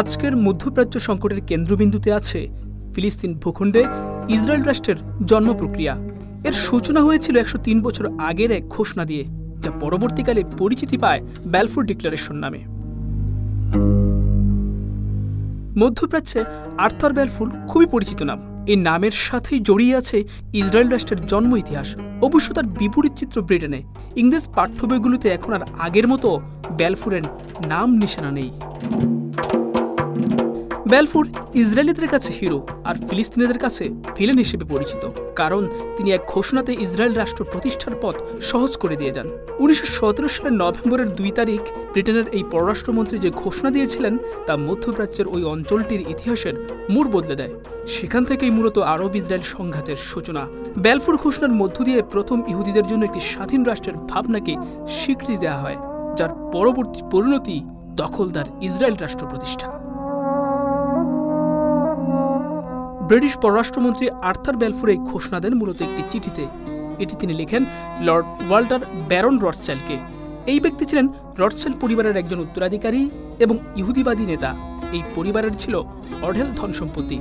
আজকের মধ্যপ্রাচ্য সংকটের কেন্দ্রবিন্দুতে আছে ফিলিস্তিন ভূখণ্ডে ইসরায়েল রাষ্ট্রের জন্ম প্রক্রিয়া। এর সূচনা হয়েছিল একশো তিন বছর আগের এক ঘোষণা দিয়ে, যা পরবর্তীকালে পরিচিতি পায় ব্যালফোর ডিক্লারেশন নামে। মধ্যপ্রাচ্যে আর্থার ব্যালফুল খুবই পরিচিত নাম। এই নামের সাথেই জড়িয়ে আছে ইসরায়েল রাষ্ট্রের জন্ম ইতিহাস। অবশ্য তার বিপরীত চিত্র ব্রিটেনে। ইংরেজ পাঠ্য বইগুলোতে এখন আর আগের মতো ব্যালফুরের নাম নিশানা নেই। ব্যালফুর ইসরায়েলিদের কাছে হিরো আর ফিলিস্তিনিদের কাছে ভিলেন হিসেবে পরিচিত, কারণ তিনি এক ঘোষণাতে ইসরায়েল রাষ্ট্র প্রতিষ্ঠার পথ সহজ করে দিয়ে যান। উনিশশো সতেরো সালের নভেম্বরের দুই তারিখ ব্রিটেনের এই পররাষ্ট্রমন্ত্রী যে ঘোষণা দিয়েছিলেন, তা মধ্যপ্রাচ্যের ওই অঞ্চলটির ইতিহাসের মোড় বদলে দেয়। সেখান থেকেই মূলত আরব ইসরায়েল সংঘাতের সূচনা। ব্যালফুর ঘোষণার মধ্য দিয়ে প্রথম ইহুদিদের জন্য একটি স্বাধীন রাষ্ট্রের ভাবনাকে স্বীকৃতি দেওয়া হয়, যার পরবর্তী পরিণতি দখলদার ইসরায়েল রাষ্ট্র প্রতিষ্ঠা। ব্রিটিশ পররাষ্ট্রমন্ত্রী আর্থার বেলফুরে ঘোষণা দেন মূলত একটি চিঠিতে। এটি তিনি লেখেন লর্ড ওয়াল্টার ব্যারন রটসেলকে। এই ব্যক্তি ছিলেন রটসেল পরিবারের একজন উত্তরাধিকারী এবং ইহুদিবাদী নেতা। এই পরিবারের ছিল অঢেল ধন সম্পত্তি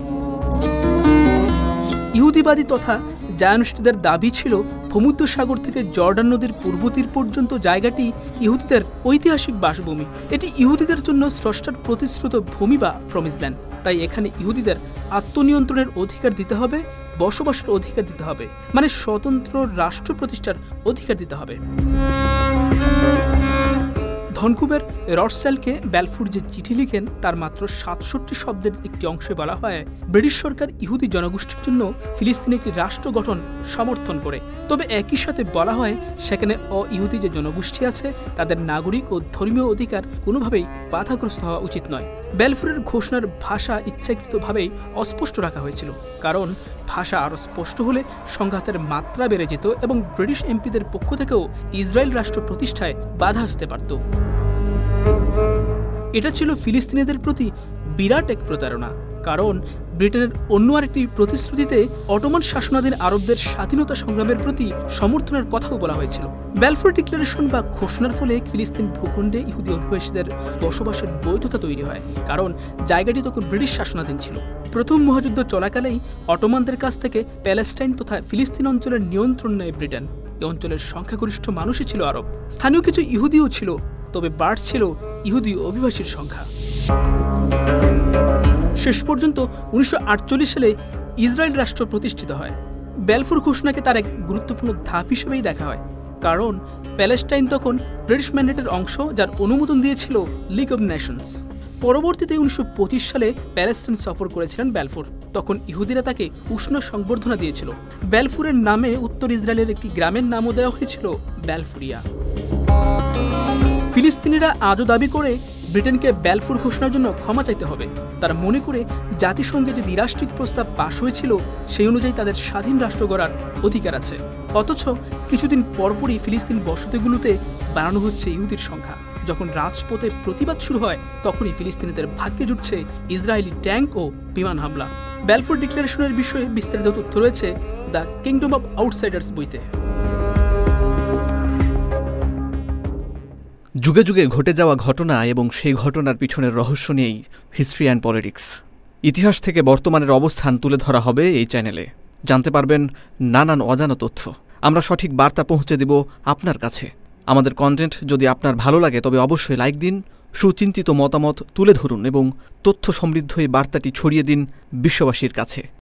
ইহুদিবাদী তথা জায়নস্টীদের দাবি ছিল, ভূমধ্যসাগর থেকে জর্ডান নদীর পূর্ব তীর পর্যন্ত জায়গাটি ইহুদিদের ঐতিহাসিক বাসভূমি। এটি ইহুদিদের জন্য স্রষ্টার প্রতিশ্রুত ভূমি বা প্রমিসল্যান্ড তাই এখানে ইহুদিদের আত্মনিয়ন্ত্রণের অধিকার দিতে হবে, বসবাসের অধিকার দিতে হবে। মানে স্বতন্ত্র রাষ্ট্র প্রতিষ্ঠার অধিকার দিতে হবে। ধনকুবের রডসেলকে ব্যালফুর যে চিঠি লিখেন, তার মাত্র সাতষট্টি শব্দের একটি অংশে বলা হয়, ব্রিটিশ সরকার ইহুদি জনগোষ্ঠীর জন্য ফিলিস্তিনে একটি রাষ্ট্র গঠন সমর্থন করে। তবে একই সাথে বলা হয়, সেখানে অ ইহুদি যে জনগোষ্ঠী আছে, তাদের নাগরিক ও ধর্মীয় অধিকার কোনোভাবেই বাধাগ্রস্ত হওয়া উচিত নয়। ব্যালফুরের ঘোষণার ভাষা ইচ্ছাকৃতভাবেই অস্পষ্ট রাখা হয়েছিল, কারণ ভাষা আরও স্পষ্ট হলে সংঘাতের মাত্রা বেড়ে যেত এবং ব্রিটিশ এমপিদের পক্ষ থেকেও ইসরায়েল রাষ্ট্র প্রতিষ্ঠায় বাধা আসতে পারত। এটা ছিল ফিলিস্তিনিদের প্রতি বিরাট এক প্রতারণা, কারণ ব্রিটেনের অন্য আরেকটি প্রতিশ্রুতিতে অটোমান শাসনাধীন আরবদের স্বাধীনতা সংগ্রামের প্রতি সমর্থনের কথাও বলা হয়েছিল। ব্যালফোর ডিক্লারেশন বা ঘোষণার ফলে ফিলিস্তিন ভূখণ্ডে ইহুদি অভিবাসীদের বসবাসের বৈধতা তৈরি হয়, কারণ জায়গাটি তখন ব্রিটিশ শাসনাধীন ছিল। প্রথম মহাযুদ্ধ চলাকালেই অটোমানদের কাছ থেকে প্যালেস্টাইন তথা ফিলিস্তিন অঞ্চলের নিয়ন্ত্রণ নেয় ব্রিটেন। এই অঞ্চলের সংখ্যাগরিষ্ঠ মানুষই ছিল আরব। স্থানীয় কিছু ইহুদিও ছিল তবে বাড়ছিল ইহুদি অভিবাসীর সংখ্যা। শেষ পর্যন্ত উনিশশো আটচল্লিশ সালে ইসরায়েল রাষ্ট্র প্রতিষ্ঠিত হয়। বেলফুর ঘোষণাকে তার এক গুরুত্বপূর্ণ ধাপ হিসেবেই দেখা হয়। কারণ প্যালেস্টাইন তখন ব্রিটিশ ম্যান্ডেটের অংশ যার অনুমোদন দিয়েছিল লিগ অব নেশনস। পরবর্তীতে উনিশশো পঁচিশ সালে প্যালেস্টাইন সফর করেছিলেন বেলফুর। তখন ইহুদিরা তাকে উষ্ণ সংবর্ধনা দিয়েছিল। বেলফুরের নামে উত্তর ইসরায়েলের একটি গ্রামের নামও দেওয়া হয়েছিল ব্যালফুরিয়া ফিলিস্তিনিরা আজও দাবি করে ব্রিটেনকে ব্যালফুর ঘোষণার জন্য ক্ষমা চাইতে হবে। তারা মনে করে জাতিসংঘে যে দ্বিরাষ্ট্রিক প্রস্তাব পাশ হয়েছিল, সেই অনুযায়ী তাদের স্বাধীন রাষ্ট্র গড়ার অধিকার আছে। অথচ কিছুদিন পরপরই ফিলিস্তিন বসতিগুলোতে বাড়ানো হচ্ছে ইহুদির সংখ্যা। যখন রাজপথে প্রতিবাদ শুরু হয়, তখনই ফিলিস্তিনিদের ভাগ্যে জুটছে ইসরায়েলি ট্যাঙ্ক ও বিমান হামলা। ব্যালফোর ডিক্লারেশনের বিষয়ে বিস্তারিত তথ্য রয়েছে দ্য কিংডম অব আউটসাইডার্স বইতে। যুগে যুগে ঘটে যাওয়া ঘটনা এবং সেই ঘটনার পিছনের রহস্য নিয়েই হিস্ট্রি অ্যান্ড পলিটিক্স। ইতিহাস থেকে বর্তমানের অবস্থান তুলে ধরা হবে এই চ্যানেলে। জানতে পারবেন নানান অজানা তথ্য। আমরা সঠিক বার্তা পৌঁছে দেব আপনার কাছে। আমাদের কন্টেন্ট যদি আপনার ভালো লাগে, তবে অবশ্যই লাইক দিন, সুচিন্তিত মতামত তুলে ধরুন এবং তথ্য সমৃদ্ধ এই বার্তাটি ছড়িয়ে দিন বিশ্ববাসীর কাছে।